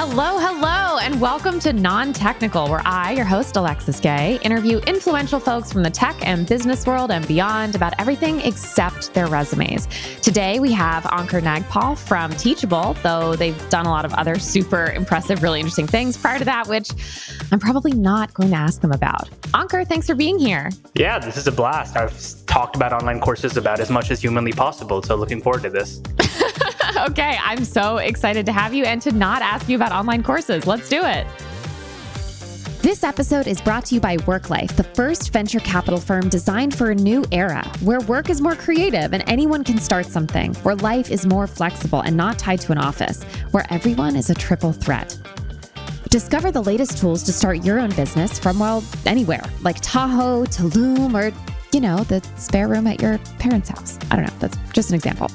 Hello, hello, and welcome to Non Technical, where I, your host, Alexis Gay, interview influential folks from the tech and business world and beyond about everything except their resumes. Today, we have Ankur Nagpal from Teachable, though they've done a lot of other super impressive, really interesting things prior to that, which I'm probably not going to ask them about. Ankur, thanks for being here. Yeah, this is a blast. I've talked about online courses about as much as humanly possible, so looking forward to this. okay, I'm so excited to have you and to not ask you about online courses. Let's do it. This episode is brought to you by WorkLife, the first venture capital firm designed for a new era where work is more creative and anyone can start something, where life is more flexible and not tied to an office, where everyone is a triple threat. Discover the latest tools to start your own business from, well, anywhere, like Tahoe to Loom or, you know, the spare room at your parents' house. I don't know, that's just an example.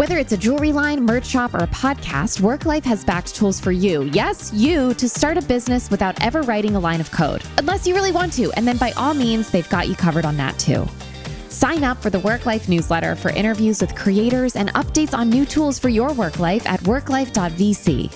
Whether it's a jewelry line, merch shop, or a podcast, WorkLife has backed tools for you. Yes, you to start a business without ever writing a line of code. Unless you really want to, and then by all means, they've got you covered on that too. Sign up for the WorkLife newsletter for interviews with creators and updates on new tools for your work life at worklife.vc.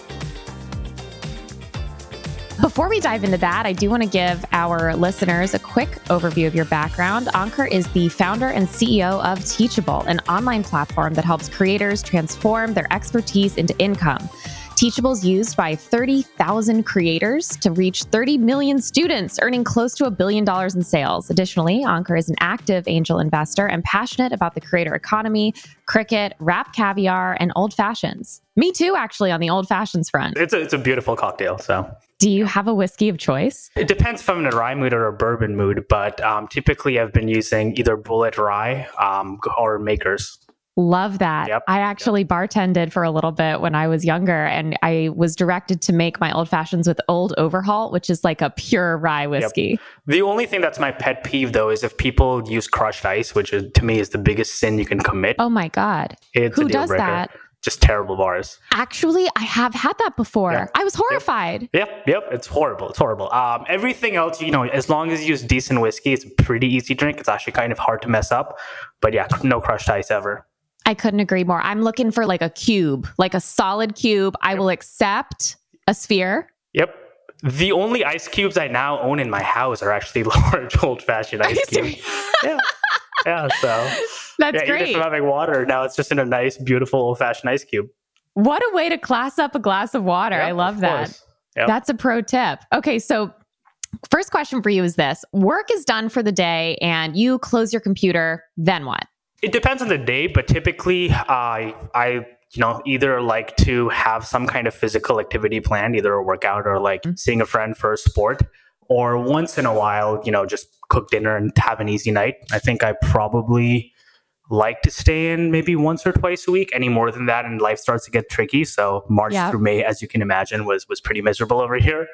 Before we dive into that, I do want to give our listeners a quick overview of your background. Ankur is the founder and CEO of Teachable, an online platform that helps creators transform their expertise into income. Teachable is used by 30,000 creators to reach 30 million students, earning close to a billion dollars in sales. Additionally, Ankur is an active angel investor and passionate about the creator economy, cricket, rap caviar, and old fashions. Me too, actually, on the old fashions front. It's a, it's a beautiful cocktail. So, do you have a whiskey of choice? It depends if I'm in a rye mood or a bourbon mood, but um, typically I've been using either Bulleit Rye um, or Makers. Love that. Yep. I actually yep. bartended for a little bit when I was younger, and I was directed to make my old fashions with Old Overholt, which is like a pure rye whiskey. Yep. The only thing that's my pet peeve, though, is if people use crushed ice, which is to me is the biggest sin you can commit. Oh my god! It's Who does breaker. that? Just terrible bars. Actually, I have had that before. Yeah. I was horrified. Yep. yep, yep, it's horrible. It's horrible. Um, everything else, you know, as long as you use decent whiskey, it's a pretty easy drink. It's actually kind of hard to mess up. But yeah, no crushed ice ever. I couldn't agree more. I'm looking for like a cube, like a solid cube. I will accept a sphere. Yep. The only ice cubes I now own in my house are actually large old fashioned ice cubes. yeah. Yeah. So that's yeah, great. Even if having water, now it's just in a nice, beautiful old fashioned ice cube. What a way to class up a glass of water. Yep, I love that. Yep. That's a pro tip. Okay. So first question for you is this work is done for the day and you close your computer, then what? It depends on the day, but typically I I you know either like to have some kind of physical activity planned, either a workout or like mm-hmm. seeing a friend for a sport, or once in a while, you know, just cook dinner and have an easy night. I think I probably like to stay in maybe once or twice a week. Any more than that, and life starts to get tricky. So March yeah. through May, as you can imagine, was was pretty miserable over here.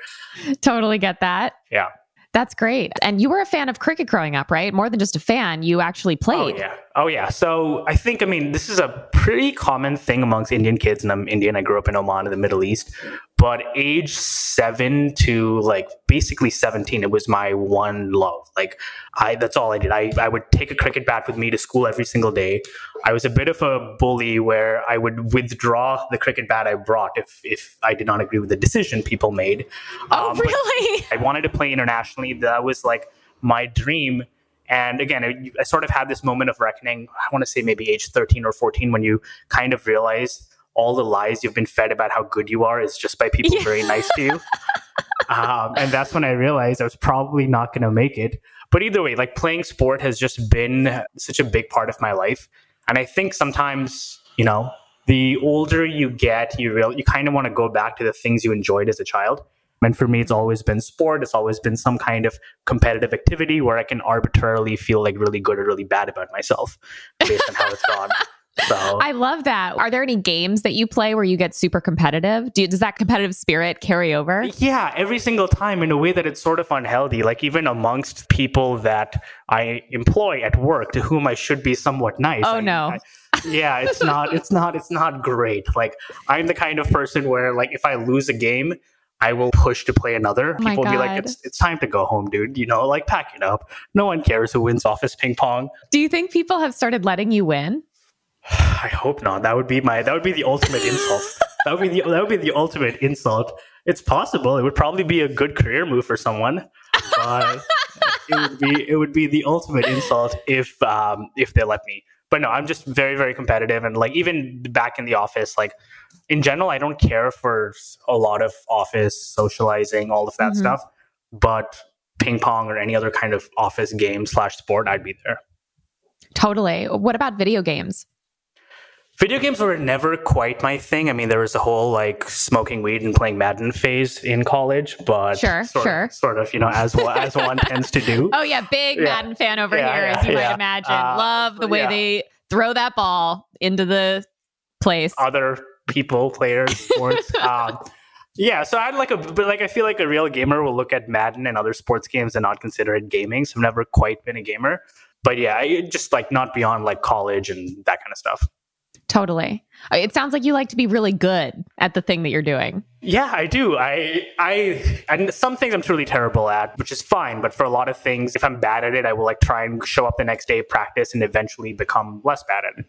Totally get that. Yeah. That's great. And you were a fan of cricket growing up, right? More than just a fan, you actually oh, played. Oh, yeah. Oh, yeah. So I think, I mean, this is a pretty common thing amongst Indian kids. And I'm Indian. I grew up in Oman in the Middle East. But age seven to like basically 17, it was my one love. Like, I, that's all I did. I, I would take a cricket bat with me to school every single day. I was a bit of a bully where I would withdraw the cricket bat I brought if, if I did not agree with the decision people made. Oh, um, really? I wanted to play internationally. That was like my dream and again, I, I sort of had this moment of reckoning. I want to say maybe age 13 or 14 when you kind of realize all the lies you've been fed about how good you are is just by people yeah. very nice to you. um, and that's when I realized I was probably not going to make it. But either way, like playing sport has just been such a big part of my life. And I think sometimes, you know, the older you get, you real you kind of want to go back to the things you enjoyed as a child. And for me, it's always been sport. It's always been some kind of competitive activity where I can arbitrarily feel like really good or really bad about myself based on how it's gone. So I love that. Are there any games that you play where you get super competitive? Do, does that competitive spirit carry over? Yeah, every single time in a way that it's sort of unhealthy. Like even amongst people that I employ at work to whom I should be somewhat nice. Oh I, no. I, yeah, it's not it's not it's not great. Like I'm the kind of person where like if I lose a game, I will push to play another. Oh People will be like, it's it's time to go home, dude. You know, like pack it up. No one cares who wins office ping pong. Do you think people have started letting you win? I hope not. That would be my that would be the ultimate insult. that would be the that would be the ultimate insult. It's possible. It would probably be a good career move for someone, but it would be it would be the ultimate insult if um, if they let me. But no, I'm just very very competitive, and like even back in the office, like in general, I don't care for a lot of office socializing, all of that mm-hmm. stuff. But ping pong or any other kind of office game slash sport, I'd be there. Totally. What about video games? Video games were never quite my thing. I mean, there was a whole like smoking weed and playing Madden phase in college, but sure, sort sure, of, sort of, you know, as as one tends to do. Oh yeah, big yeah. Madden fan over yeah, here, yeah, as you might imagine. Uh, Love the way they throw that ball into the place. Other people, players, sports. um, yeah, so I'd like a, but like I feel like a real gamer will look at Madden and other sports games and not consider it gaming. So I've never quite been a gamer, but yeah, just like not beyond like college and that kind of stuff. Totally. Uh, it sounds like you like to be really good at the thing that you're doing. Yeah, I do. I I and some things I'm truly terrible at, which is fine, but for a lot of things if I'm bad at it, I will like try and show up the next day, practice and eventually become less bad at it.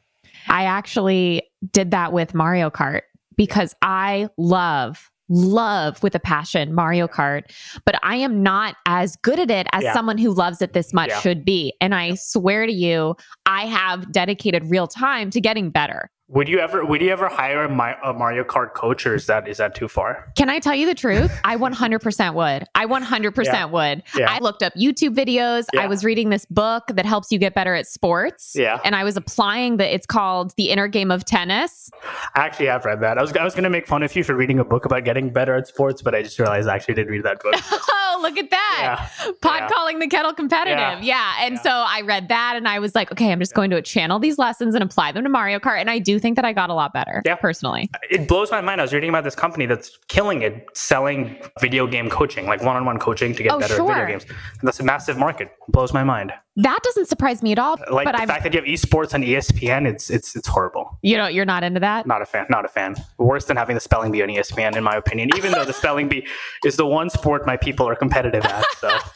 I actually did that with Mario Kart because I love love with a passion Mario Kart, but I am not as good at it as yeah. someone who loves it this much yeah. should be. And I swear to you, I have dedicated real time to getting better. Would you ever would you ever hire a Mario Kart coach or is that is that too far? Can I tell you the truth? I 100% would. I 100% yeah. would. Yeah. I looked up YouTube videos. Yeah. I was reading this book that helps you get better at sports. Yeah. And I was applying that it's called The Inner Game of Tennis. Actually, I've read that. I was I was going to make fun of you for reading a book about getting better at sports, but I just realized I actually did read that book. look at that. Pot calling the kettle competitive. Yeah. And so I read that and I was like, okay, I'm just going to channel these lessons and apply them to Mario Kart and I do think that I got a lot better. Yeah. Personally, it blows my mind. I was reading about this company that's killing it, selling video game coaching, like one-on-one coaching to get oh, better sure. at video games. And that's a massive market. It blows my mind. That doesn't surprise me at all. Uh, like but the I'm, fact that you have esports on ESPN, it's it's it's horrible. You know, you're not into that. Not a fan. Not a fan. Worse than having the spelling bee on ESPN, in my opinion. Even though the spelling bee is the one sport my people are competitive at. So.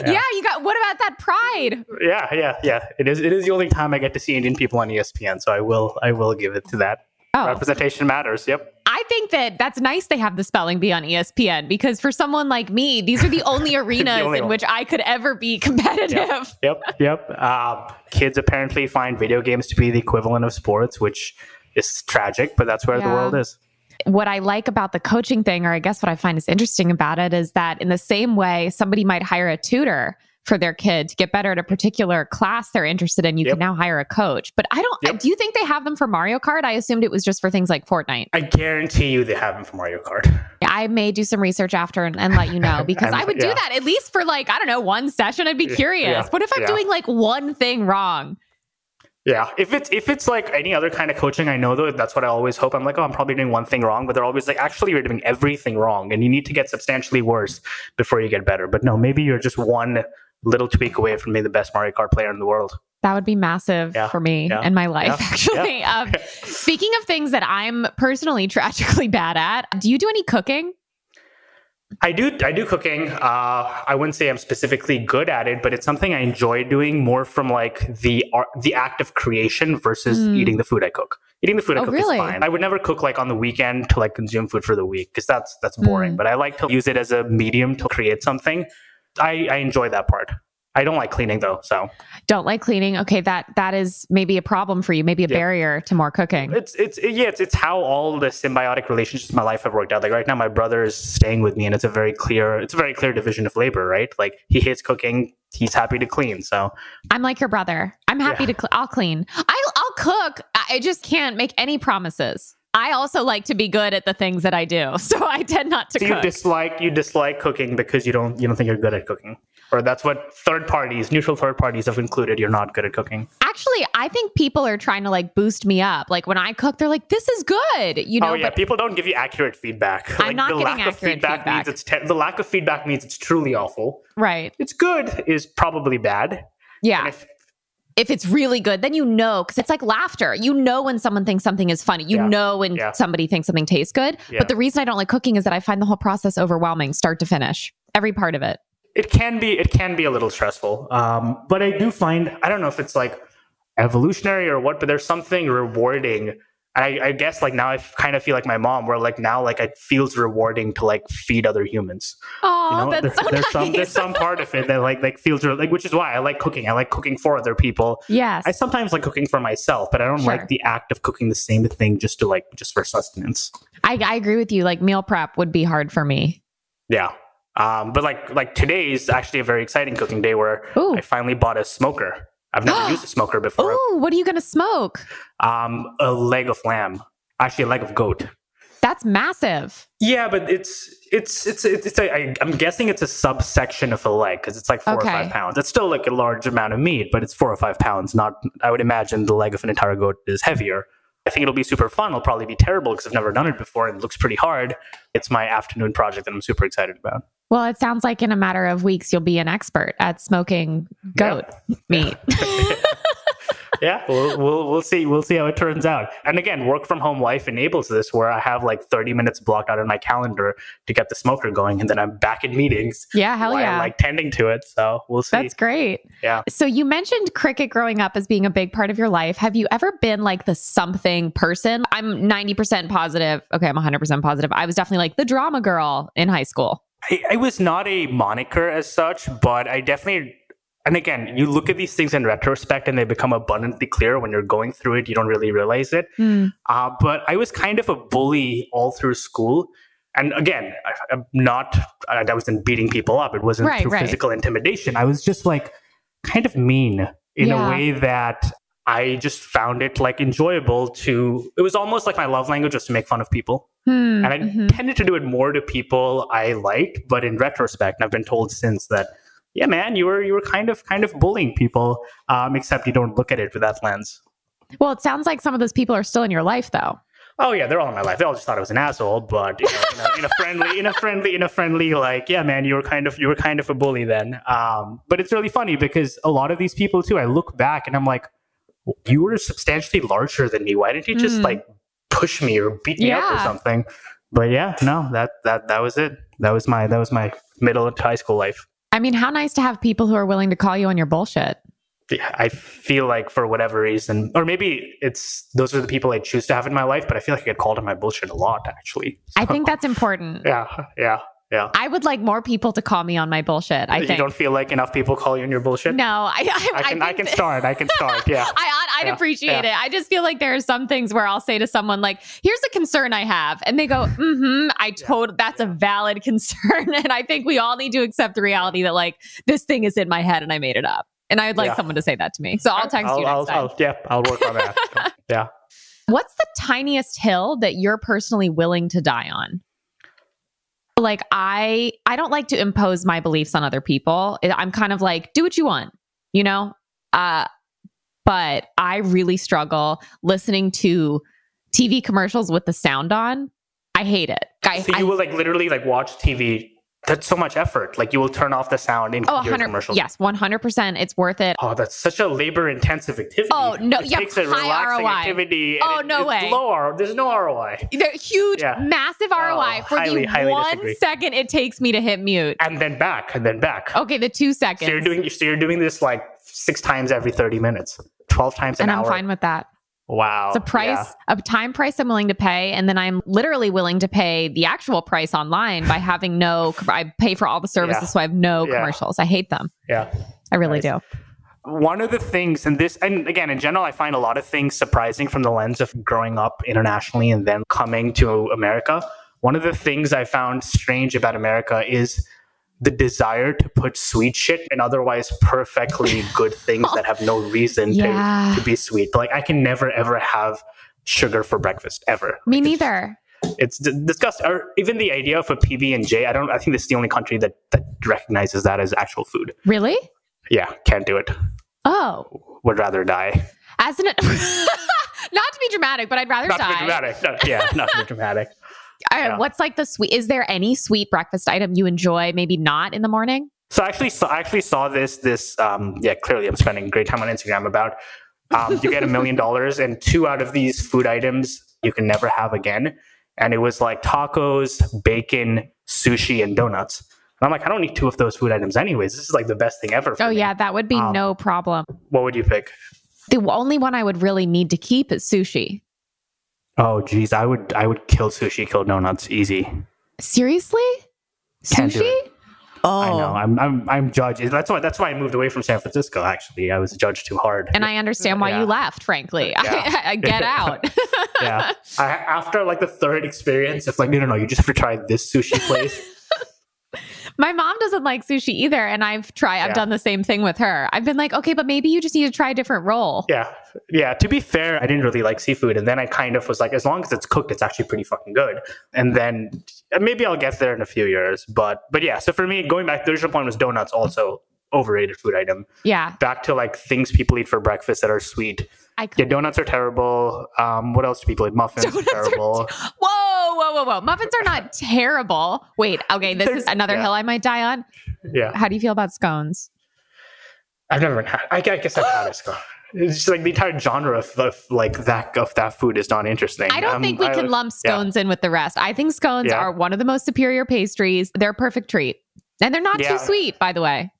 Yeah. yeah. you got. What about that pride? Yeah, yeah, yeah. It is. It is the only time I get to see Indian people on ESPN, so I will. I will give it to that. Oh. Representation matters. Yep. I think that that's nice they have the spelling bee on ESPN because for someone like me, these are the only arenas the only in one. which I could ever be competitive. Yep. Yep. yep. Uh, kids apparently find video games to be the equivalent of sports, which is tragic, but that's where yeah. the world is what I like about the coaching thing, or I guess what I find is interesting about it, is that in the same way somebody might hire a tutor for their kid to get better at a particular class they're interested in, you yep. can now hire a coach. But I don't, yep. do you think they have them for Mario Kart? I assumed it was just for things like Fortnite. I guarantee you they have them for Mario Kart. I may do some research after and, and let you know because I would yeah. do that at least for like, I don't know, one session. I'd be curious. Yeah. What if I'm doing like one thing wrong? Yeah, if it's if it's like any other kind of coaching, I know though that's what I always hope. I'm like, oh, I'm probably doing one thing wrong, but they're always like, actually, you're doing everything wrong, and you need to get substantially worse before you get better. But no, maybe you're just one little tweak away from being the best Mario Kart player in the world. That would be massive yeah. for me yeah. and my life, yeah. actually. Um, speaking of things that I'm personally tragically bad at, do you do any cooking? I do. I do cooking. Uh, I wouldn't say I'm specifically good at it, but it's something I enjoy doing more from like the art, the act of creation versus mm. eating the food I cook. Eating the food I oh, cook really? is fine. I would never cook like on the weekend to like consume food for the week because that's that's boring. Mm. But I like to use it as a medium to create something. I, I enjoy that part. I don't like cleaning though, so don't like cleaning. Okay, that that is maybe a problem for you, maybe a yeah. barrier to more cooking. It's it's yeah, it's it's how all the symbiotic relationships in my life have worked out. Like right now, my brother is staying with me, and it's a very clear it's a very clear division of labor. Right, like he hates cooking, he's happy to clean. So I'm like your brother. I'm happy yeah. to. Cl- I'll clean. I'll I'll cook. I just can't make any promises. I also like to be good at the things that I do, so I tend not to. So cook. you dislike you dislike cooking because you don't you don't think you're good at cooking, or that's what third parties, neutral third parties, have concluded you're not good at cooking. Actually, I think people are trying to like boost me up. Like when I cook, they're like, "This is good," you know. Oh yeah, people don't give you accurate feedback. I'm like, not the lack accurate of feedback, feedback. means it's te- the lack of feedback means it's truly awful. Right. It's good is probably bad. Yeah. If, if it's really good, then you know because it's like laughter. You know when someone thinks something is funny. You yeah. know when yeah. somebody thinks something tastes good. Yeah. But the reason I don't like cooking is that I find the whole process overwhelming, start to finish, every part of it. It can be it can be a little stressful. Um, but I do find I don't know if it's like evolutionary or what, but there's something rewarding I, I guess like now I kind of feel like my mom, where like now like it feels rewarding to like feed other humans. Oh, You know, that's There- so there's nice. some there's some part of it that like like feels like which is why I like cooking. I like cooking for other people. yes. I sometimes like cooking for myself, but I don't Sure. like the act of cooking the same thing just to like just for sustenance. I, I agree with you. Like meal prep would be hard for me. Yeah. Um, but like like today is actually a very exciting cooking day where Ooh. I finally bought a smoker. I've never used a smoker before. Ooh, what are you going to smoke? Um, a leg of lamb, actually a leg of goat. That's massive. Yeah, but it's it's it's it's, it's a, I, I'm guessing it's a subsection of a leg because it's like four Okay. or five pounds. It's still like a large amount of meat, but it's four or five pounds. Not, I would imagine the leg of an entire goat is heavier. I think it'll be super fun. It'll probably be terrible because I've never done it before and it looks pretty hard. It's my afternoon project that I'm super excited about. Well, it sounds like in a matter of weeks, you'll be an expert at smoking goat meat. yeah, we'll, we'll we'll see we'll see how it turns out. And again, work from home life enables this, where I have like 30 minutes blocked out in my calendar to get the smoker going, and then I'm back in meetings. yeah, hell while yeah. I'm like tending to it. So we'll see. That's great. Yeah. So you mentioned cricket growing up as being a big part of your life. Have you ever been like the something person? I'm 90% positive. Okay, I'm 100% positive. I was definitely like the drama girl in high school. I, I was not a moniker as such, but I definitely. And again, you look at these things in retrospect, and they become abundantly clear when you're going through it. You don't really realize it. Hmm. Uh, but I was kind of a bully all through school. And again, I, I'm not, I, I wasn't beating people up. It wasn't Right, through right. physical intimidation. I was just like kind of mean in Yeah. a way that I just found it like enjoyable to, it was almost like my love language was to make fun of people. Hmm, And I mhm. tended to do it more to people I liked. But in retrospect, and I've been told since that, yeah, man, you were, you were kind of, kind of bullying people, um, except you don't look at it with that lens. Well, it sounds like some of those people are still in your life, though. Oh yeah, they're all in my life. They all just thought I was an asshole, but you know, in, a, in a friendly, in a friendly, in a friendly, like, yeah, man, you were kind of, you were kind of a bully then. Um, but it's really funny because a lot of these people too, I look back and I'm like, you were substantially larger than me. Why didn't you just Mm. like push me or beat me up or something? But yeah, no, that that that was it. That was my that was my middle to high school life. I mean, how nice to have people who are willing to call you on your bullshit. Yeah, I feel like for whatever reason, or maybe it's those are the people I choose to have in my life. But I feel like I get called on my bullshit a lot, actually. I think that's important. Yeah, yeah, yeah. I would like more people to call me on my bullshit. I you think. don't feel like enough people call you on your bullshit. no, I, I, I can I, think can start. I can start. Yeah. I, I'd, Yeah, appreciate yeah. it. I just feel like there are some things where I'll say to someone like, "Here's a concern I have," and they go, "Mm-hmm." I told that's a valid concern, and I think we all need to accept the reality that like this thing is in my head and I made it up. And I'd like Yeah. someone to say that to me. So I'll text I'll, you next I'll, time. I'll, yeah, I'll work on that. yeah. What's the tiniest hill that you're personally willing to die on? Like I I don't like to impose my beliefs on other people. I- I'm kind of like do what you want, you know? Uh but I really struggle listening to TV commercials with the sound on. I hate it. I, So I you will like literally like watch TV. That's so much effort. Like you will turn off the sound in Oh, your 100 commercials. Yes, 100%. It's worth it. Oh, that's such a labor intensive activity. Oh, no, It yeah, takes a high relaxing ROI. activity. Oh, it- no it's way. Low. There's no ROI. They're huge, Yeah. massive ROI Oh, for highly, the highly one disagree. second it takes me to hit mute. And then back, and then back. Okay, the two seconds. So you're doing so you're doing this like six times every 30 minutes, 12 times an and I'm fine with that. Wow. It's a price, a time price I'm willing to pay, and then I'm literally willing to pay the actual price online by having no. I pay for all the services, Yeah. so I have no Yeah. commercials. I hate them. Yeah. yeah. I really Nice. do. one of the things and this and again in general i find a lot of things surprising from the lens of growing up internationally and then coming to america one of the things i found strange about america is the desire to put sweet shit in otherwise perfectly good things that have no reason Yeah. to, to be sweet like i can never ever have sugar for breakfast ever Me Like, neither. it's d- disgusting or even the idea of a pb and j i don't i think this is the only country that that recognizes that as actual food Really? yeah can't do it Oh, would rather die as an. Not to be dramatic, but I'd rather not to be die. dramatic. No, yeah, not to be dramatic. Yeah. What's like the sweet? Is there any sweet breakfast item you enjoy? Maybe not in the morning. So I actually saw, I actually saw this. This um, yeah, clearly I'm spending great time on Instagram about. Um, you get a million dollars, and two out of these food items you can never have again. And it was like tacos, bacon, sushi, and donuts. And I'm like, I don't need two of those food items anyways. This is like the best thing ever. Oh me. yeah, that would be Um, no problem. What would you pick? The only one I would really need to keep is sushi. Oh geez, I would I would kill sushi, kill donuts, easy. Seriously? Can't Sushi? Oh, I know. Oh. I'm I'm I'm judged. That's why that's why I moved away from San Francisco. Actually, I was judged too hard. And I understand why Yeah. you left, frankly. Yeah. I, get out. yeah. I, after like the third experience, it's like no, no, no. You just have to try this sushi place. My mom doesn't like sushi either. And I've tried, I've Yeah. done the same thing with her. I've been like, okay, but maybe you just need to try a different roll. yeah, yeah. To be fair, I didn't really like seafood, and then I kind of was like, as long as it's cooked, it's actually pretty fucking good. And then uh, maybe I'll get there in a few years. But but yeah. So for me, going back, the original point was donuts. Also overrated food item. Yeah. Back to like things people eat for breakfast that are sweet. I Yeah, donuts are terrible. Um, what else do people eat? Muffins Donuts are are terrible. Whoa, whoa, whoa. Muffins are not terrible. Wait, okay, this is another yeah. hill I might die on. yeah, How do you feel about scones? I've never had. I, I guess I've had a scone. It's just like the entire genre of, of like that of that food is not interesting. I don't Um, think we I- can lump yeah. scones in with the rest. I think scones Yeah. are one of the most superior pastries. They're a perfect treat. And they're not Yeah. too sweet, by the way.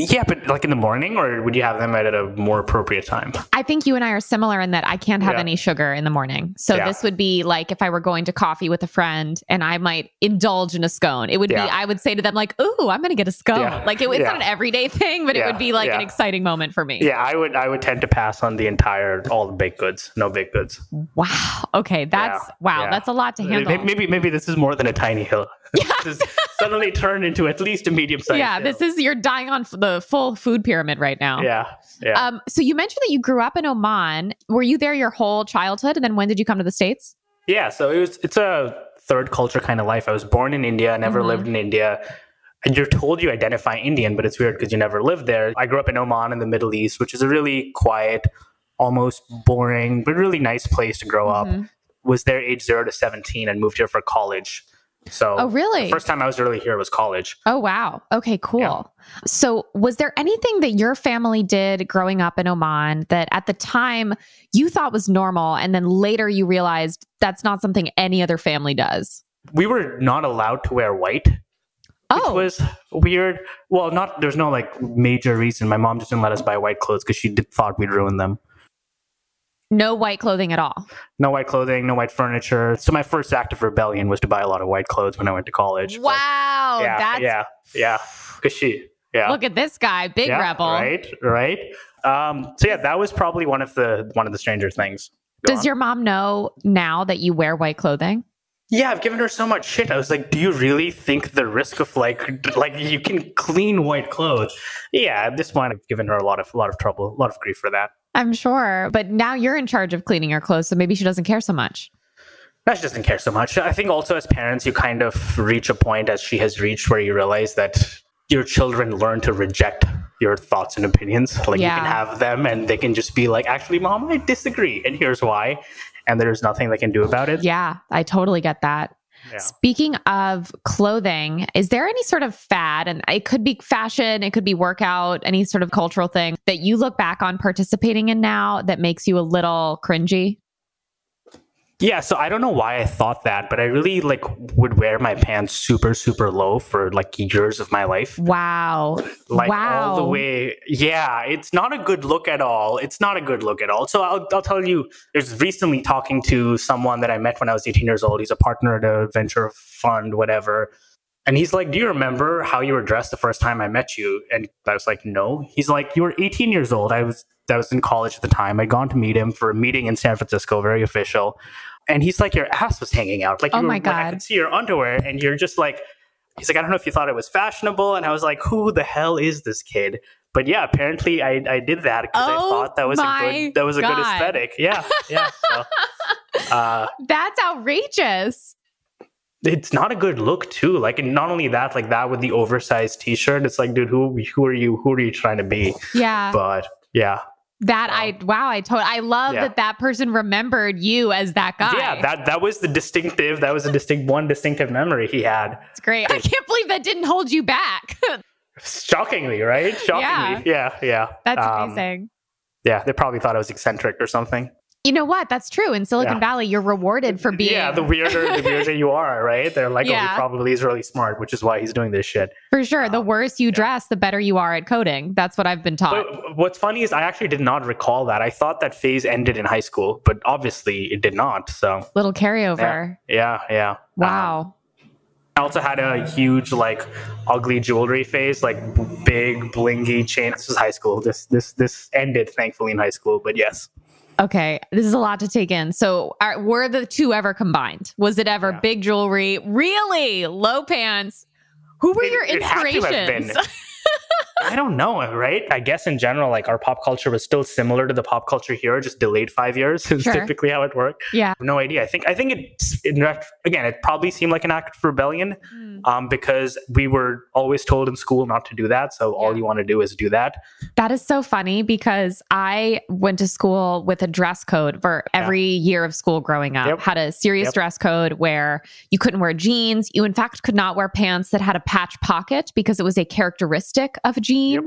Yeah, but like in the morning, or would you have them at a more appropriate time? I think you and I are similar in that I can't have Yeah. any sugar in the morning. So Yeah. this would be like if I were going to coffee with a friend and I might indulge in a scone. It would Yeah. be I would say to them like, "Ooh, I'm going to get a scone." Like it, it's not an everyday thing, but it would be like an exciting moment for me. Yeah, I would. I would tend to pass on the entire all the baked goods. No baked goods. Wow. Okay, that's wow. That's a lot to handle. Maybe, maybe maybe this is more than a tiny hill. Yeah. This suddenly turned into at least a medium sized. yeah, this is you're dying on the full food pyramid right now. Yeah, yeah. Um, so you mentioned that you grew up in Oman. Were you there your whole childhood, and then when did you come to the states? Yeah, so it was it's a third culture kind of life. I was born in India, never Mhm. lived in India. And you're told you identify Indian, but it's weird because you never lived there. I grew up in Oman in the Middle East, which is a really quiet, almost boring, but really nice place to grow up. Mhm. Was there age zero to 17 and moved here for college. So Oh, really? the first time I was really here was college. Oh, wow. Okay, cool. So, was there anything that your family did growing up in Oman that at the time you thought was normal, and then later you realized that's not something any other family does? We were not allowed to wear white. Oh, It was weird. Well, not there's no like major reason. My mom just didn't let us buy white clothes because she did, thought we'd ruin them. No white clothing at all. no white clothing, no white furniture. So my first act of rebellion was to buy a lot of white clothes when I went to college. But Wow, yeah, that's yeah, yeah. Because she, yeah, look at this guy, big yeah, rebel. right, right. Um, so yeah, that was probably one of the one of the stranger things. Go Does on. your mom know now that you wear white clothing? yeah, I've given her so much shit. I was like, do you really think the risk of like like you can clean white clothes? Yeah, at this point, I've given her a lot of a lot of trouble, a lot of grief for that. I'm sure, but now you're in charge of cleaning her clothes, so maybe she doesn't care so much. No, she doesn't care so much. I think also as parents, you kind of reach a point as she has reached where you realize that your children learn to reject your thoughts and opinions. Like you can have them and they can just be like, actually, mom, I disagree. And here's why. And there's nothing they can do about it. Yeah, I totally get that. Speaking of clothing, is there any sort of fad, and it could be fashion, it could be workout, any sort of cultural thing that you look back on participating in now that makes you a little cringy? Yeah, so I don't know why I thought that, but I really like would wear my pants super, super low for like years of my life. Wow. like wow. all the way yeah it's not a good look at all. It's not a good look at all. So I'll, I'll tell you there's recently talking to someone that i met when i was 18 years old. He's a partner at a venture fund whatever. And he's like do you remember how you were dressed the first time i met you? And i was like no. He's like you were 18 years old. I was i was in college at the time. I'd gone to meet him for a meeting in san francisco very official and he's like your ass was hanging out like Oh you were, my like, i could see your underwear and you're just like he's like, I don't know if you thought it was fashionable. And I was like, who the hell is this kid? But yeah, apparently I, I did that because I Oh thought that was a good that was a good aesthetic. Yeah, yeah. So, uh, That's outrageous. it's not a good look too. Like, and not only that, like that with the oversized T-shirt. It's like, dude, who who are you? Who are you trying to be? Yeah. But yeah, that I wow, I told I love Yeah. that that person remembered you as that guy. yeah. That that was the distinctive. That was a distinct one distinctive memory he had. It's great. I can't believe that didn't hold you back. Shockingly, right? Shockingly, yeah, yeah. That's Um, amazing. Yeah, they probably thought I was eccentric or something. You know what? That's true. In Silicon Yeah. Valley, you're rewarded for being Yeah, the weirder the weirder you are, right? They're like, oh, he probably is really smart, which is why he's doing this shit. for sure. The Um, worse you yeah. dress, the better you are at coding. That's what I've been taught. But what's funny is I actually did not recall that. I thought that phase ended in high school, but obviously it did not. So Little carryover. yeah, yeah. Um, Wow. I also had a huge like ugly jewelry phase, like b- big blingy chain. This was high school. This this this ended thankfully in high school, but yes. Okay, this is a lot to take in. So, are, were the two ever combined? Was it ever Yeah. big jewelry, really low pants? Who were It- your it had to have inspirations? I don't know, right? I guess in general, like our pop culture was still similar to the pop culture here, just delayed five years. Is Sure. typically how it worked. yeah. No idea. I think I think it's in, ret- again. It probably seemed like an act of rebellion um, because we were always told in school not to do that. So all you want to do is do that. That is so funny because I went to school with a dress code for every year of school growing up. Yep. Had a serious Yep. dress code where you couldn't wear jeans. You, in fact, could not wear pants that had a patch pocket because it was a characteristic of jean. Yep.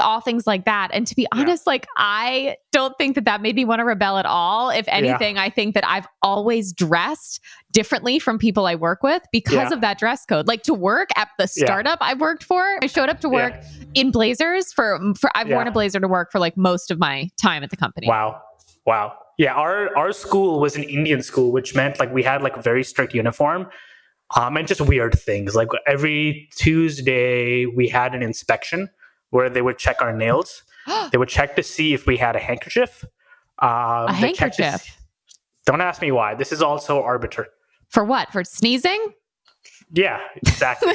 All things like that. And to be Yeah. honest, like, I don't think that that made me want to rebel at all. If anything, I think that I've always dressed differently from people I work with because Yeah. of that dress code. Like to work at the Yeah. startup I worked for, I showed up to Yeah. work in blazers for for I've worn a blazer to work for like most of my time at the company. Wow, wow. Yeah, our our school was an Indian school, which meant like we had like a very strict uniform. Um, and just weird things. Like every Tuesday, we had an inspection where they would check our nails. They would check to see if we had a handkerchief. Um, A they checked to handkerchief? see- Don't ask me why. This is also arbitrary. For what? For sneezing? Yeah, exactly.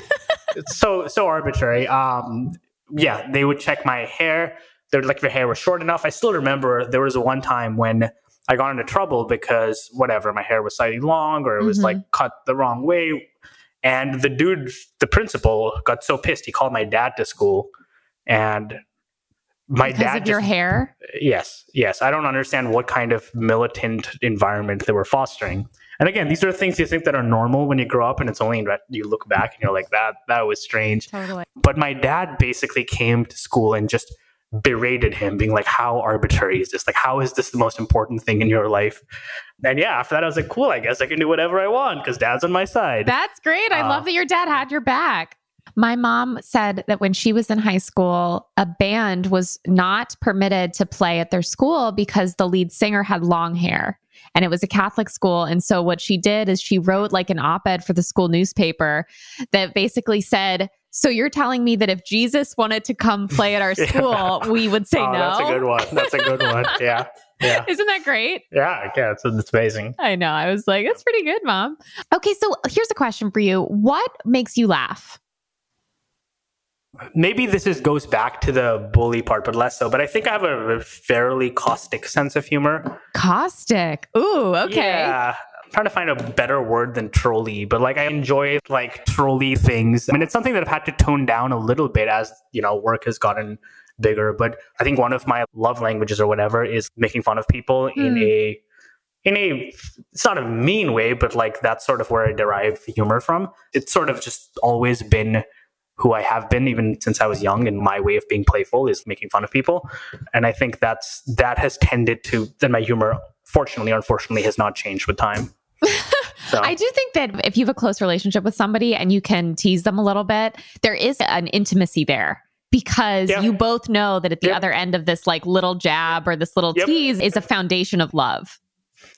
it's so so arbitrary. Um, yeah, they would check my hair. They're like, if your hair was short enough. I still remember there was one time when I got into trouble because whatever, my hair was slightly long or it was Mhm. like cut the wrong way. And the dude, the principal, got so pissed he called my dad to school, and my because dad of your hair? Yes, yes. I don't understand what kind of militant environment they were fostering. And again, these are things you think that are normal when you grow up, and it's only you look back and you're like, that that was strange. Totally. But my dad basically came to school and just berated him, being like, "How arbitrary is this? Like, how is this the most important thing in your life?" And yeah, after that, I was like, "Cool, I guess I can do whatever I want because dad's on my side." That's great. I Uh, love that your dad had your back. My mom said that when she was in high school, a band was not permitted to play at their school because the lead singer had long hair and it was a Catholic school. And so what she did is she wrote like an op ed for the school newspaper that basically said, So you're telling me that if Jesus wanted to come play at our Yeah. school, we would say oh, no? that's a good one. That's a good one. Yeah, yeah, Isn't that great? yeah. Yeah, it's, it's amazing. I know. I was like, that's pretty good, mom. Okay, so here's a question for you. What makes you laugh? maybe this is goes back to the bully part, but less so. But I think I have a fairly caustic sense of humor. Caustic. Ooh, okay. Yeah. I'm trying to find a better word than trolly, but like I enjoy like trolly things. I mean, it's something that I've had to tone down a little bit as, you know, work has gotten bigger. But I think one of my love languages or whatever is making fun of people in Hmm. a in a it's not a mean way, but like that's sort of where I derive humor from. It's sort of just always been who I have been even since I was young and my way of being playful is making fun of people. And I think that's that has tended to that my humor fortunately or unfortunately has not changed with time. So I do think that if you have a close relationship with somebody and you can tease them a little bit, there is an intimacy there because Yeah. you both know that at the Yep. other end of this like little jab or this little Yep. tease is a foundation of love.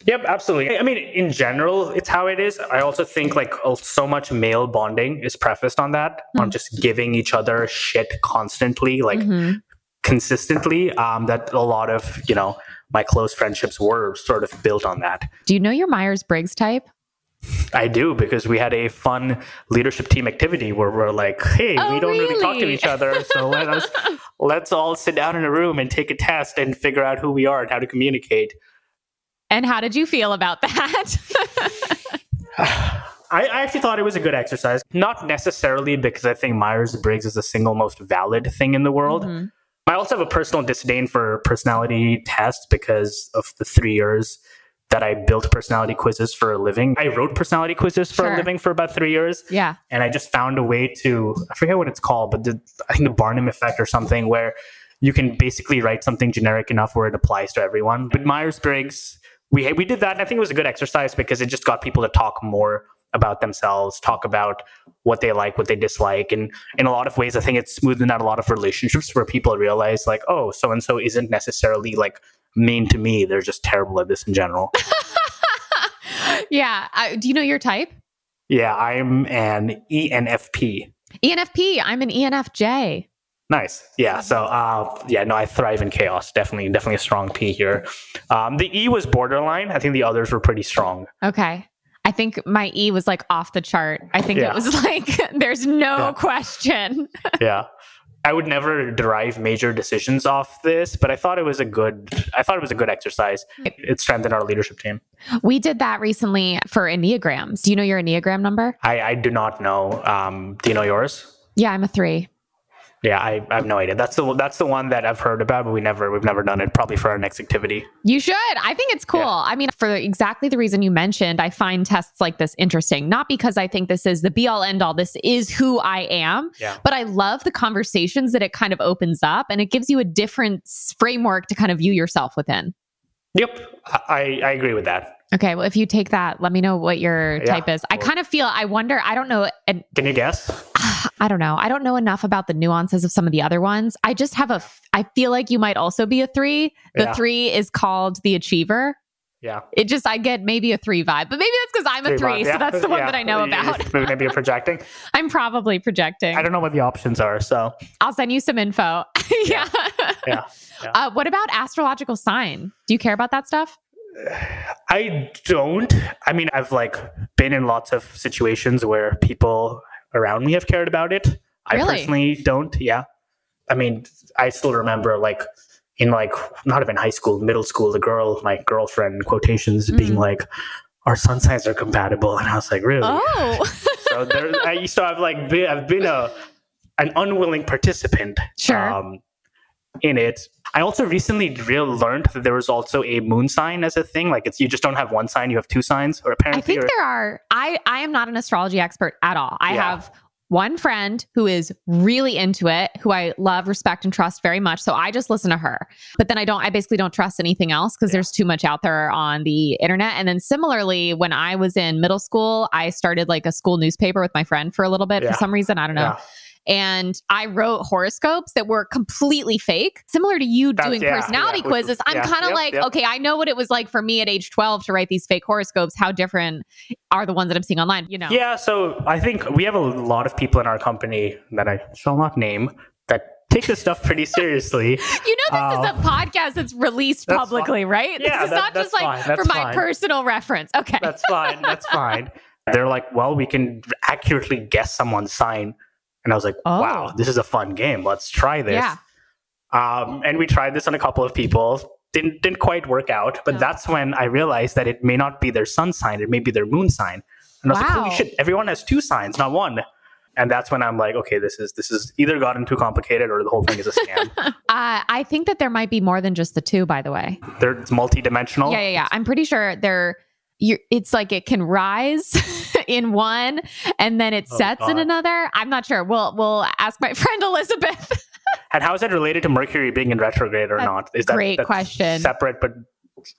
Yep, absolutely. I mean, in general, it's how it is. I also think like so much male bonding is prefaced on that, on Mm. just giving each other shit constantly, like Mhm. consistently. Um, that a lot of you know my close friendships were sort of built on that. Do you know your Myers Briggs type? I do because we had a fun leadership team activity where we're like, "Hey, Oh, we don't really? talk to each other, so let us let's all sit down in a room and take a test and figure out who we are and how to communicate." And how did you feel about that? I, I actually thought it was a good exercise. Not necessarily because I think Myers Briggs is the single most valid thing in the world. Mhm. I also have a personal disdain for personality tests because of the three years that I built personality quizzes for a living. I wrote personality quizzes for Sure. a living for about three years. Yeah. and I just found a way to I forget what it's called, but the, I think the Barnum effect or something where you can basically write something generic enough where it applies to everyone. But Myers Briggs we we did that, and I think it was a good exercise because it just got people to talk more about themselves, talk about what they like, what they dislike, and in a lot of ways, I think it's smoothened out a lot of relationships where people realize like, oh, so and so isn't necessarily like mean to me; they're just terrible at this in general. yeah. Uh, do you know your type? Yeah, I'm an ENFP. ENFP. I'm an ENFJ. Nice. Yeah. So, uh, yeah, no, I thrive in chaos. Definitely, definitely a strong P here. Um, the E was borderline. I think the others were pretty strong. Okay. I think my E was like off the chart. I think Yeah. it was like, there's no Yeah. question. yeah. I would never derive major decisions off this, but I thought it was a good. I thought it was a good exercise. It strengthened our leadership team. We did that recently for Enneagrams. Do you know your Enneagram number? I, I do not know. Um, do you know yours? Yeah, I'm a three. Yeah, I, I have no idea. That's the that's the one that I've heard about, but we never we've never done it. Probably for our next activity. You should. I think it's cool. Yeah. I mean, for exactly the reason you mentioned, I find tests like this interesting. Not because I think this is the be all end all, this is who I am, Yeah. but I love the conversations that it kind of opens up and it gives you a different framework to kind of view yourself within. Yep, I I agree with that. Okay, well, if you take that, let me know what your Yeah, type is. I kind of feel, I wonder, I don't know, and Can you guess? I don't know. I don't know enough about the nuances of some of the other ones. I just have a, f- I feel like you might also be a three. The Yeah. three is called the achiever. Yeah. It just, I get maybe a three vibe, but maybe that's because I'm a three. vibe, So yeah. that's the one Yeah. that I know about. Maybe you're projecting. I'm probably projecting. I don't know what the options are. So I'll send you some info. yeah. yeah, yeah. Uh, what about astrological sign? Do you care about that stuff? I don't. I mean, I've like been in lots of situations where people around me have cared about it. I Really? personally don't. Yeah. I mean, I still remember like in like not even high school, middle school, the girl, my girlfriend, quotations, being Mhm. like, "Our sun signs are compatible," and I was like, "Really?" Oh, so there, I, so I've like been, I've been a an unwilling participant sure. um, in it. I also recently real learned that there was also a moon sign as a thing. Like it's you just don't have one sign, you have two signs, or apparently. I think or- there are. I I am not an astrology expert at all. I Yeah. have one friend who is really into it, who I love, respect, and trust very much. So I just listen to her. But then I don't. I basically don't trust anything else because Yeah. there's too much out there on the internet. And then similarly, when I was in middle school, I started like a school newspaper with my friend for a little bit Yeah. for some reason. I don't know. yeah. And I wrote horoscopes that were completely fake, similar to you That's- doing yeah, personality yeah, quizzes. I'm yeah, kind of yep, like, yep. okay, I know what it was like for me at age 12 to write these fake horoscopes. How different are the ones that I'm seeing online? You know, Yeah, so I think we have a lot of people in our company that I shall not name that take this stuff pretty seriously. you know, this is Uh, a podcast that's released that's publicly, right? Yeah, this is that- not just like for that's my personal reference. Okay, That's fine. That's fine. They're like, well, we can accurately guess someone's sign. And I was like, Oh. wow, this is a fun game. Let's try this. Yeah. Um, and we tried this on a couple of people. Didn't didn't quite work out. But No. that's when I realized that it may not be their sun sign, it may be their moon sign. And I was like, holy shit, everyone has two signs, not one. And that's when I'm like, okay, this is this is either gotten too complicated or the whole thing is a scam. uh, I think that there might be more than just the two. By the way, They're it's multidimensional. Yeah, yeah, yeah. I'm pretty sure they're. You're, it's like it can rise in one and then it Oh, sets in another. I'm not sure. We'll we'll ask my friend Elizabeth. And how is that related to Mercury being in retrograde or That's not? Is that great question. Separate but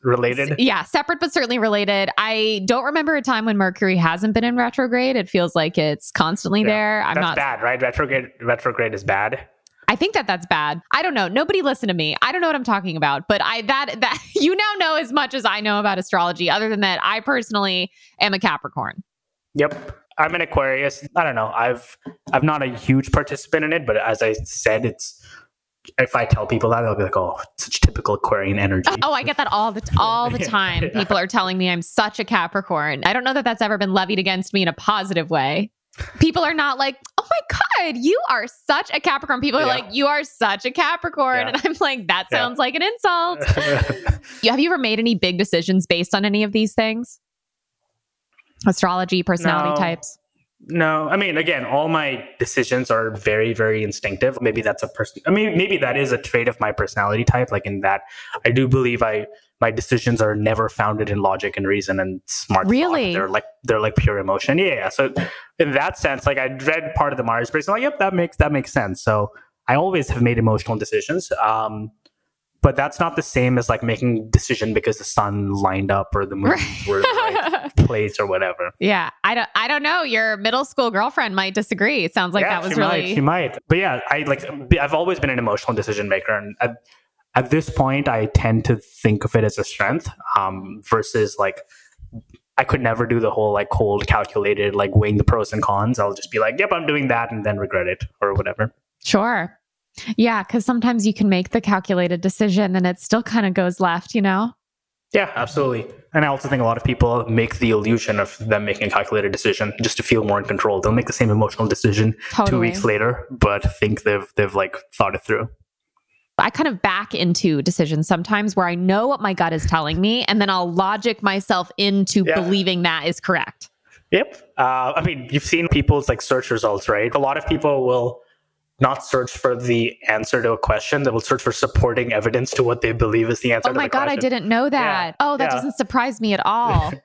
related. yeah, separate but certainly related. I don't remember a time when Mercury hasn't been in retrograde. It feels like it's constantly Yeah, there. I'm That's not. bad, right? Retrograde retrograde is bad. I think that that's bad. I don't know. Nobody listen to me. I don't know what I'm talking about. But I that that you now know as much as I know about astrology. Other than that, I personally am a Capricorn. Yep. I'm an Aquarius. I don't know. I've I'm not a huge participant in it, but as I said, it's if I tell people that, they'll be like, "Oh, such typical Aquarian energy." Oh, oh I get that all the all the time. yeah. People are telling me I'm such a Capricorn. I don't know that that's ever been levied against me in a positive way. People are not like, "Oh my god, you are such a Capricorn." People are Yeah. like, "You are such a Capricorn," Yeah. and I'm like, "That Yeah. sounds like an insult." You- Have you ever made any big decisions based on any of these things? Astrology, personality No. types. no, I mean, again, all my decisions are very, very instinctive. Maybe that's a person. I mean, maybe that is a trait of my personality type. Like in that, I do believe I my decisions are never founded in logic and reason and smart. thought. Really? they're like they're like pure emotion. Yeah, yeah. So in that sense, like I read part of the Myers Briggs, I'm like, yep, that makes that makes sense. So I always have made emotional decisions. Um, but that's not the same as like making decision because the sun lined up or the moon were in the right place or whatever. Yeah, I don't. I don't know. Your middle school girlfriend might disagree. It sounds like yeah, that was she really. might, she might. But yeah, I like. I've always been an emotional decision maker, and at, at this point, I tend to think of it as a strength um, versus like. I could never do the whole like cold calculated like weighing the pros and cons. I'll just be like, "Yep, I'm doing that," and then regret it or whatever. Sure. Yeah, because sometimes you can make the calculated decision and it still kind of goes left. You know. Yeah, absolutely. And I also think a lot of people make the illusion of them making a calculated decision just to feel more in control. They'll make the same emotional decision two weeks later, but think they've they've like thought it through. I kind of back into decisions sometimes where I know what my gut is telling me, and then I'll logic myself into Yeah. believing that is correct. Yep. Uh, I mean, you've seen people's like search results, right? A lot of people will not search for the answer to a question; they will search for supporting evidence to what they believe is the answer. Oh my God, I didn't know that. Yeah. Oh, that Yeah. doesn't surprise me at all.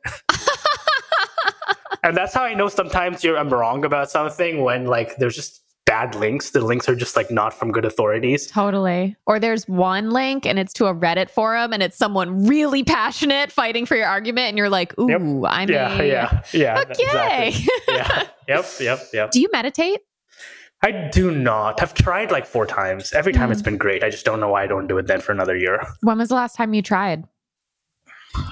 And that's how I know sometimes you're I'm wrong about something when like there's just bad links. The links are just like not from good authorities. Totally. Or there's one link and it's to a Reddit forum and it's someone really passionate fighting for your argument and you're like, ooh, Yep. I'm Yeah, yeah, yeah. okay. exactly. yeah. Yep, yep, yep. Do you meditate? I do not. I've tried like four times. Every time it's been great. I just don't know why I don't do it then for another year. When was the last time you tried?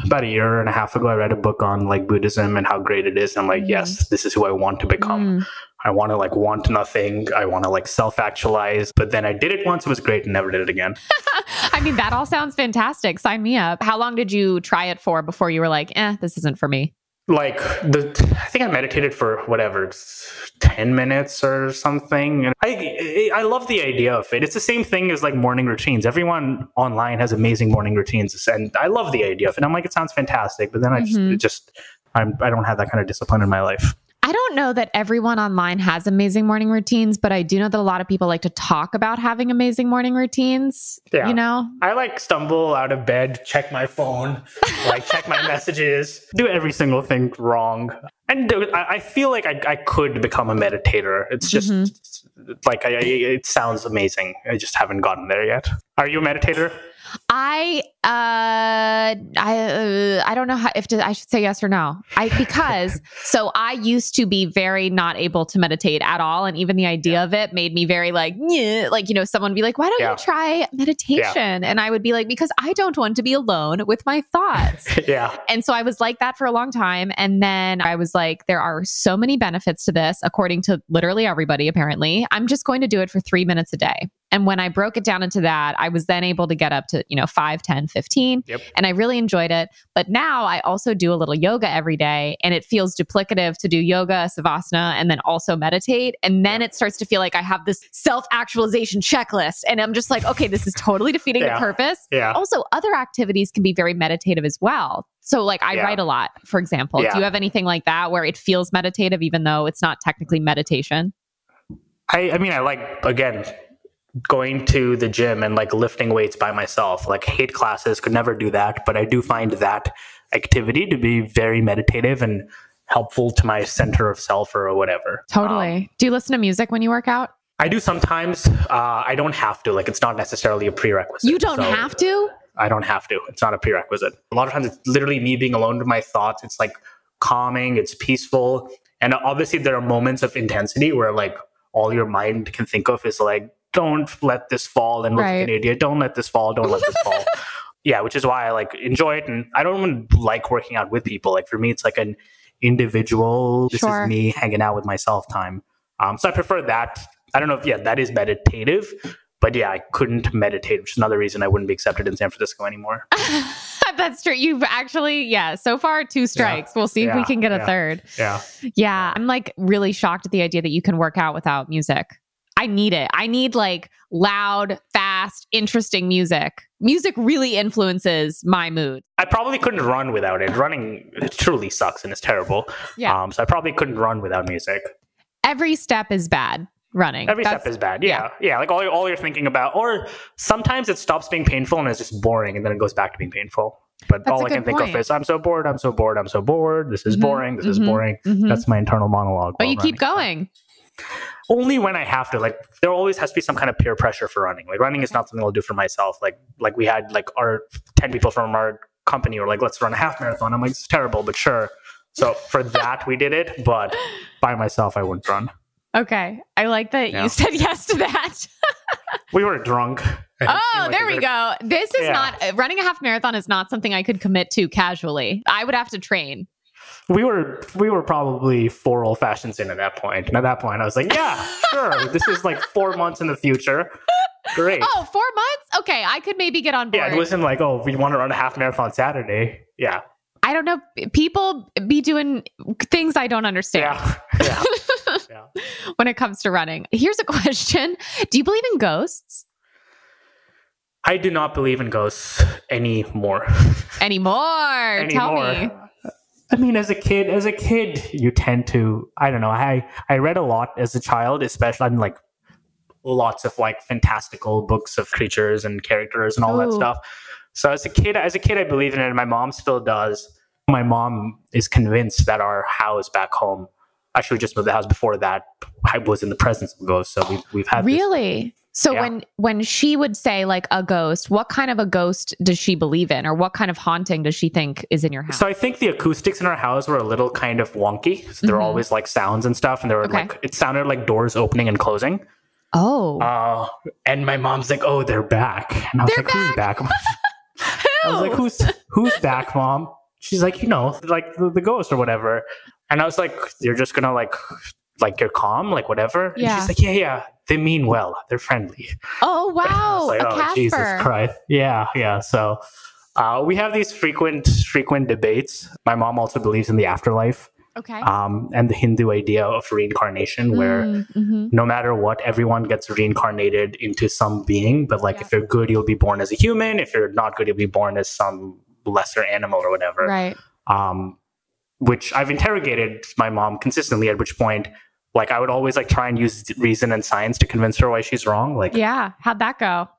About a year and a half ago, I read a book on like Buddhism and how great it is. I'm like, Mhm. yes, this is who I want to become. Mm. I want to like want nothing. I want to like self actualize. But then I did it once. It was great and never did it again. I mean, that all sounds fantastic. Sign me up. How long did you try it for before you were like, eh, this isn't for me? Like the, I think I meditated for whatever, ten minutes or something. And I, I love the idea of it. It's the same thing as like morning routines. Everyone online has amazing morning routines, and I love the idea of it. I'm like, it sounds fantastic, but then I just, Mhm. it just, I'm, I don't have that kind of discipline in my life. I don't know that everyone online has amazing morning routines, but I do know that a lot of people like to talk about having amazing morning routines. Yeah. You know? I like stumble out of bed, check my phone, like check my messages, do every single thing wrong. And I feel like I, I could become a meditator. It's just Mm-hmm. like I, it sounds amazing. I just haven't gotten there yet. Are you a meditator? I uh I uh, I don't know how if to, I should say yes or no. I because so I used to be very not able to meditate at all and even the idea of it made me very like "Nyeh," like you know someone would be like why don't Yeah. you try meditation and I would be like because I don't want to be alone with my thoughts. yeah. And so I was like that for a long time. And then I was like, there are so many benefits to this, according to literally everybody, apparently. I'm just going to do it for three minutes a day. And when I broke it down into that, I was then able to get up to, you know, 5, 10, 15. Yep. And I really enjoyed it. But now I also do a little yoga every day. And it feels duplicative to do yoga, savasana, and then also meditate. And then it starts to feel like I have this self actualization checklist. And I'm just like, okay, this is totally defeating Yeah. the purpose Yeah. also other activities can be very meditative as well so like i Yeah. write a lot for example Yeah. do you have anything like that where it feels meditative even though it's not technically meditation I, I mean, I like, again, going to the gym and like lifting weights by myself. Like, hate classes, could never do that. But I do find that activity to be very meditative and helpful to my center of self or whatever. totally Um, do you listen to music when you work out I do sometimes. Uh, I don't have to. Like, it's not necessarily a prerequisite. you don't So have to I don't have to. It's not a prerequisite. A lot of times, it's literally me being alone with my thoughts. It's like calming. It's peaceful. And obviously, there are moments of intensity where like all your mind can think of is like, don't let this fall and look like an Right. idiot. Don't let this fall. Don't let this fall. Yeah, which is why I like enjoy it. And I don't even like working out with people. Like for me, it's like an individual. This Sure. is me hanging out with myself time. Um, so I prefer that. I don't know if yeah, that is meditative. But yeah, I couldn't meditate, which is another reason I wouldn't be accepted in San Francisco anymore. that's true you've actually yeah so far two strikes we'll see if we can get a Yeah. third Yeah. yeah i'm like really shocked at the idea that you can work out without music I need it. I need like loud, fast, interesting music. Music really influences my mood. I probably couldn't run without it. Running truly sucks and it's terrible. Yeah. Um, so I probably couldn't run without music. Every step is bad running. Every That's- step is bad. Yeah. yeah. Like all, all you're thinking about, or sometimes it stops being painful and it's just boring and then it goes back to being painful. But That's all I can think point. of is I'm so bored, I'm so bored, I'm so bored. This is Mhm, boring, this is mhm, boring. mhm. That's my internal monologue. But you keep running. going. Only when I have to. Like there always has to be some kind of peer pressure for running. Like running is not something I'll do for myself. Like like we had like our ten people from our company were like, let's run a half marathon. I'm like, it's terrible, but sure. So for that we did it, but by myself I wouldn't run. Okay. I like that Yeah. you said yes to that. We were drunk. oh, there we go. This is Yeah. not running a half marathon is not something I could commit to casually. I would have to train. We were we were probably four old fashions in at that point. And at that point I was like, yeah, sure. This is like four months in the future. Great. Oh, four months? Okay, I could maybe get on board. Yeah, it wasn't like, oh, we want to run a half marathon Saturday. Yeah. I don't know. People be doing things I don't understand Yeah. Yeah. yeah. when it comes to running. Here's a question Do you believe in ghosts I do not believe in ghosts anymore. anymore? Tell me. I mean, as a kid, as a kid, you tend to. I don't know. I I read a lot as a child, especially. I'm like lots of like fantastical books of creatures and characters and all that oh. stuff. So as a kid, as a kid, I believe in it, and my mom still does. My mom is convinced that our house back home. Actually, we just moved the house before that. I was in the presence of ghosts, so we've we've had Really? So Yeah. when when she would say like a ghost, what kind of a ghost does she believe in, or what kind of haunting does she think is in your house? So I think the acoustics in our house were a little kind of wonky. So there were Mhm. always like sounds and stuff, and there were Okay. like it sounded like doors opening and closing. oh, Uh, and my mom's like, "Oh, they're back," and I was They're like, "Who's back?" I was like, "Who's who's back, mom?" She's like, "You know, like the, the ghost or whatever." And I was like, "You're just gonna like." Like you're calm, like whatever. And Yeah. she's like, yeah, yeah. They mean well. They're friendly. oh wow, like, a oh Casper. Jesus Christ. Yeah, yeah. So uh, we have these frequent, frequent debates. My mom also believes in the afterlife Okay. um, and the Hindu idea of reincarnation, where Mm, mhm. no matter what, everyone gets reincarnated into some being. But like, Yeah. if you're good, you'll be born as a human. If you're not good, you'll be born as some lesser animal or whatever. Right. Um, which I've interrogated my mom consistently. At which point, like, I would always like try and use reason and science to convince her why she's wrong. Like, Yeah. How'd that go?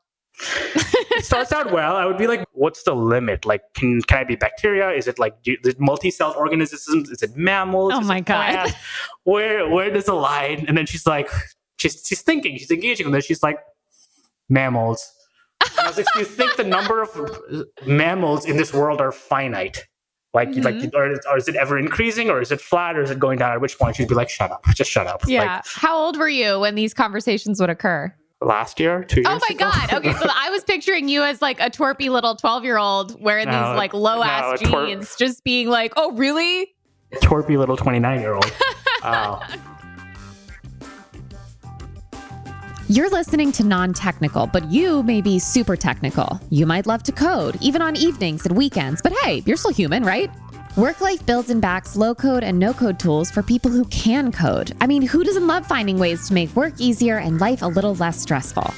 it starts out well. I would be like, what's the limit? Like, can can I be bacteria? Is it like do, multi-celled organisms? Is it mammals? Oh Is my God. plant? Where where does the line? And then she's like, she's she's thinking, she's engaging, and then she's like, mammals. And I was like, do you think the number of uh, mammals in this world are finite? Like, Mhm. like, or, or is it ever increasing, or is it flat, or is it going down? At which point she'd be like, "Shut up, just shut up." Yeah. How old were you when these conversations would occur? Last year, two years. Oh my ago? god. Okay, so I was picturing you as like a twerpy little 12-year-old wearing No, these like low ass no, a twerp. jeans, just being like, "Oh, really?" twerpy little twenty nine year old. Oh. You're listening to non technical, but you may be super technical. You might love to code, even on evenings and weekends, but hey, you're still human, right? Worklife builds and backs low code and no code tools for people who can code. I mean, who doesn't love finding ways to make work easier and life a little less stressful?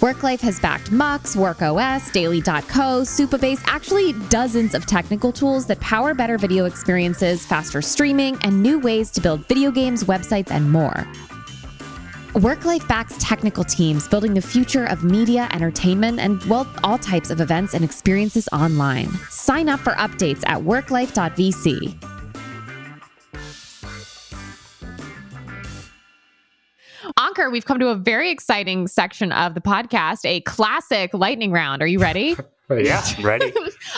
Worklife has backed Mux, WorkOS, Daily.co, Supabase, actually dozens of technical tools that power better video experiences, faster streaming, and new ways to build video games, websites, and more. Worklife backs technical teams building the future of media, entertainment, and, well, all types of events and experiences online. Sign up for updates at worklife.vc. Ankur, we've come to a very exciting section of the podcast, a classic lightning round. Are you ready? yeah, ready.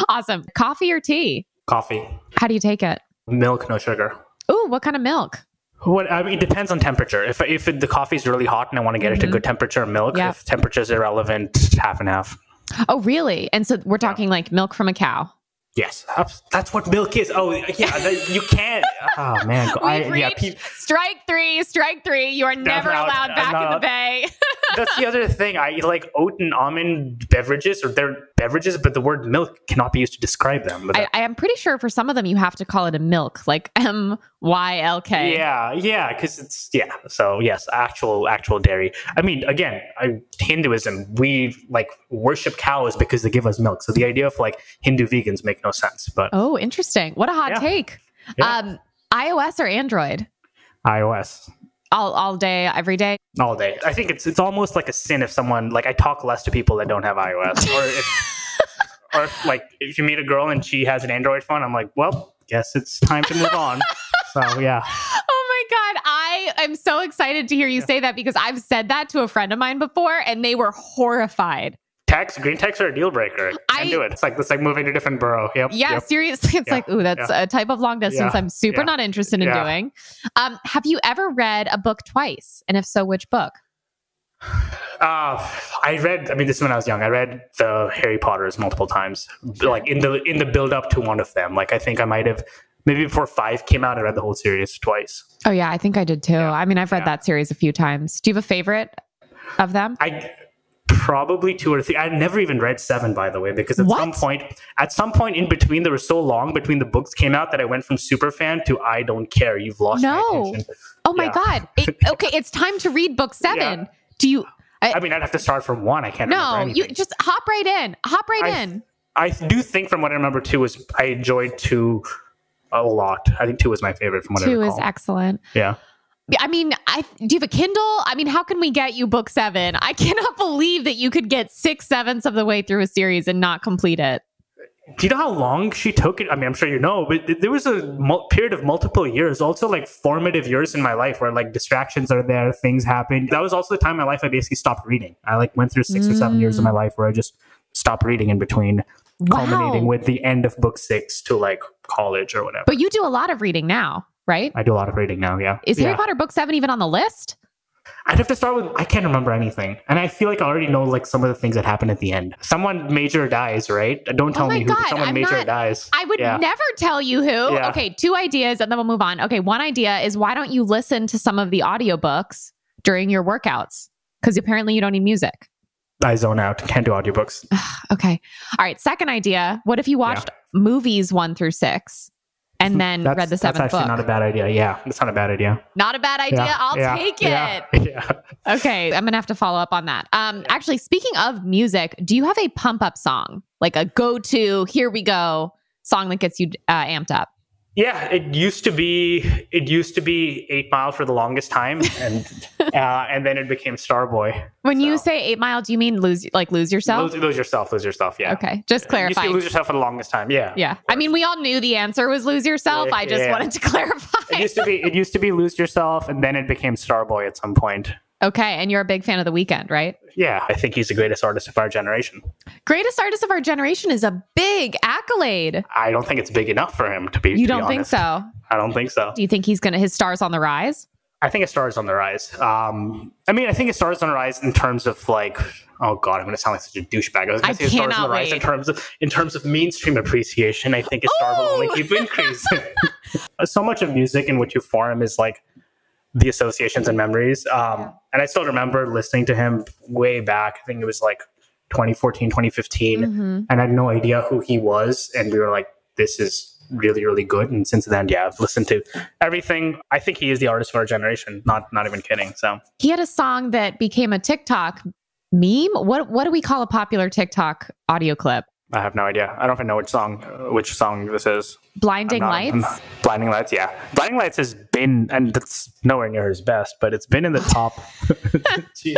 awesome. Coffee or tea? Coffee, How do you take it? milk, no sugar. Ooh, what kind of milk? What I mean, it depends on temperature. If if the coffee is really hot and I want to get it to Mhm. good temperature, milk. Yeah. If temperature is irrelevant, half and half. Oh, really? And so we're talking like milk from a cow. Yes, that's- what milk is. Oh, yeah, that, you can't. Oh man, I, yeah. pe- strike three, strike three. You are never allowed back not in the bay. that's the other thing. I like oat and almond beverages, or they're beverages, but the word milk cannot be used to describe them. I, I am pretty sure for some of them you have to call it a milk, like M Y L K. Yeah, yeah, because it's yeah. So yes, actual actual dairy. I mean, again, I, Hinduism, we like worship cows because they give us milk. So the idea of like Hindu vegans make no sense. But Oh, interesting. What a hot Yeah. take. Yeah. Um, iOS or Android? iOS All all day, every day. all day. I think it's it's almost like a sin if someone like I talk less to people that don't have iOS, or if or if, like if you meet a girl and she has an Android phone, I'm like, well, guess it's time to move on. So yeah, Oh my god, I I'm so excited to hear you say that because I've said that to a friend of mine before and they were horrified. Text, green text are a deal breaker. I do it. It's like it's like moving to a different borough. Yep. Yeah, yep. seriously. It's Yeah, like, ooh, that's a type of long distance Yeah, I'm super yeah, not interested in yeah. doing. Um, have you ever read a book twice? And if so, which book? Uh, I read. I mean, this is when I was young. I read the Harry Potters multiple times, like in the in the build up to one of them. Like I think I might have maybe before five came out. I read the whole series twice. Oh yeah, I think I did too. Yeah, I mean, I've read yeah. that series a few times. Do you have a favorite of them? I probably two or three. I never even read seven, by the way, because at some point, at some point in between, there was so long between the books came out that I went from super fan to I don't care. You've lost No. my attention. Oh my Yeah. god. It, okay, it's time to read book 7. Yeah. Do you I mean, I'd have to start from one. I can't. No, you just hop right in. Hop right I- in. I do think from what I remember two was I enjoyed two a lot. I think two was my favorite from what I 2 recall. is excellent. yeah. I mean, I do you have a Kindle? I mean, how can we get you book seven? I cannot believe that you could get six sevenths of the way through a series and not complete it. Do you know how long she took it? I mean, I'm sure you know, but there was a mul- period of multiple years, also like formative years in my life where like distractions are there, things happen. That was also the time in my life I basically stopped reading. I like went through six or seven years of my mm. life where I just stopped reading in between, culminating Wow. with the end of book six to like college or whatever. But you do a lot of reading now, right? I do a lot of reading now. Yeah. Is yeah. Harry Potter book seven even on the list? I'd have to start with I can't remember anything, and I feel like I already know like some of the things that happen at the end. Someone major dies, right? Don't oh tell Oh me who. God, but someone I'm major not- dies. I would Yeah. never tell you who. Yeah. Okay, two ideas and then we'll move on. Okay, one idea is why don't you listen to some of the audiobooks during your workouts? Because apparently you don't need music. I zone out. Can't do audiobooks. Okay. All right. Second idea. What if you watched movies one through six and then That's, read the seventh that's actually book? not a bad idea. Yeah, that's not a bad idea. Not a bad idea. Yeah, I'll yeah, take yeah, it. Yeah. Okay. I'm going to have to follow up on that. Um, actually, speaking of music, do you have a pump up song? Like a go to, here we go song that gets you uh, amped up? Yeah, it used to be it used to be Eight Mile for the longest time, and uh, and then it became Starboy. When you say eight mile, do you mean lose, like lose yourself? Lose, lose yourself, lose yourself. Yeah. Okay. Just to clarifying. lose yourself for the longest time. Yeah. Yeah. I mean, we all knew the answer was lose yourself. Yeah, I just yeah. wanted to clarify. It used to be it used to be lose yourself, and then it became Starboy at some point. Okay. And you're a big fan of The Weeknd, right? Yeah, I think he's the greatest artist of our generation. Greatest artist of our generation is a big accolade. I don't think it's big enough for him to be. You to don't think so? I don't think so. Do you think he's to, his stars on the rise? I think his stars on the rise. Um, I mean, I think his stars on the rise in terms of like, oh god, I'm going to sound like such a douchebag. I was going to say his star is on the rise in terms of in terms of mainstream appreciation. I think his star will only keep increasing. so much of music in which you form is like the associations and memories. Um, and I still remember listening to him way back. I think it was like 2014, 2015, Mhm. and I had no idea who he was. And we were like, this is really, really good. And since then, yeah, I've listened to everything. I think he is the artist of our generation. Not, not even kidding. So He had a song that became a TikTok meme. What, what do we call a popular TikTok audio clip? I have no idea. I don't even know which song, uh, which song this is. Blinding not- Lights? not- Blinding Lights, yeah. Blinding Lights has been, and it's nowhere near his best, but it's been in the top.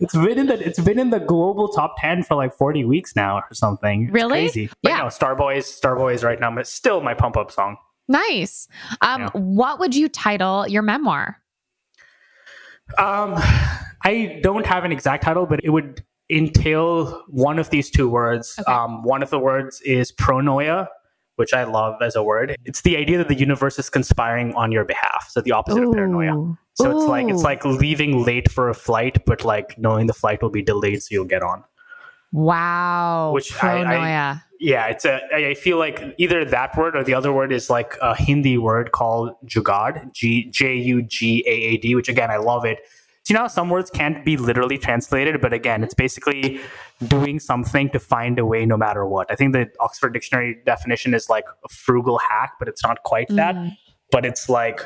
It's been in the it's been in the global top ten for like forty weeks now or something. It's Really? crazy. But Yeah. no, Starboys, Starboys right now, but still my pump up song. Nice. Um, Yeah. What would you title your memoir? Um, I don't have an exact title, but it would entail one of these two words. Okay. Um, one of the words is pronoia, which I love as a word. It's the idea that the universe is conspiring on your behalf. So the opposite of paranoia. Ooh. So it's like it's like leaving late for a flight, but like knowing the flight will be delayed, so you'll get on. Wow. Which I- I- Yeah, it's a. I feel like either that word or the other word is like a Hindi word called jugaad, G J U G A A D, which again I love it. You know some words can't be literally translated, but again, it's basically doing something to find a way no matter what. I think the Oxford Dictionary definition is like a frugal hack, but it's not quite that. Mm. But it's like,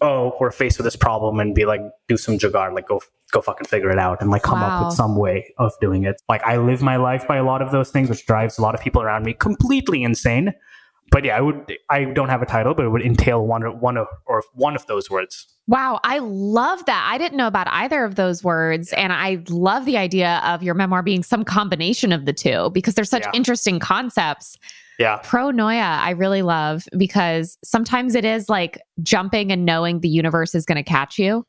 oh, we're faced with this problem, and be like, do some jugaad, like go go fucking figure it out, and like come up with some way of doing it. Like I live my life by a lot of those things, which drives a lot of people around me completely insane. But yeah, I would. I don't have a title, but it would entail one or one of or one of those words. Wow, I love that. I didn't know about either of those words. And I love the idea of your memoir being some combination of the two because they're such Yeah. interesting concepts. Yeah. Pronoia, I really love because sometimes it is like jumping and knowing the universe is going to catch you.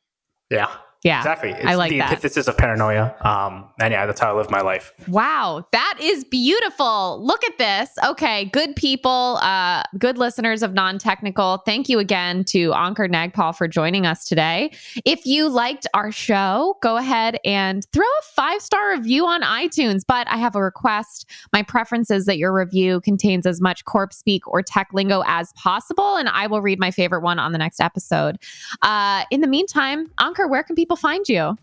Yeah. Yeah. Exactly. It's I like the that. antithesis of paranoia. Um, and yeah, that's how I live my life. Wow, that is beautiful. Look at this. Okay, good people, uh, good listeners of non technical. Thank you again to Ankur Nagpal for joining us today. If you liked our show, go ahead and throw a five star review on iTunes. But I have a request. My preference is that your review contains as much corp speak or tech lingo as possible, and I will read my favorite one on the next episode. Uh, in the meantime, Ankur, where can people find you?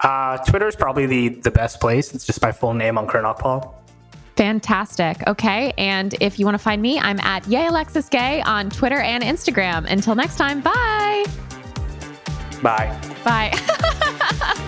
Uh, Twitter is probably the, the best place. It's just my full name, on Ankur Nagpal. Fantastic. Okay. And if you want to find me, I'm at Yay Alexis Gay on Twitter and Instagram. Until next time, bye. Bye. Bye.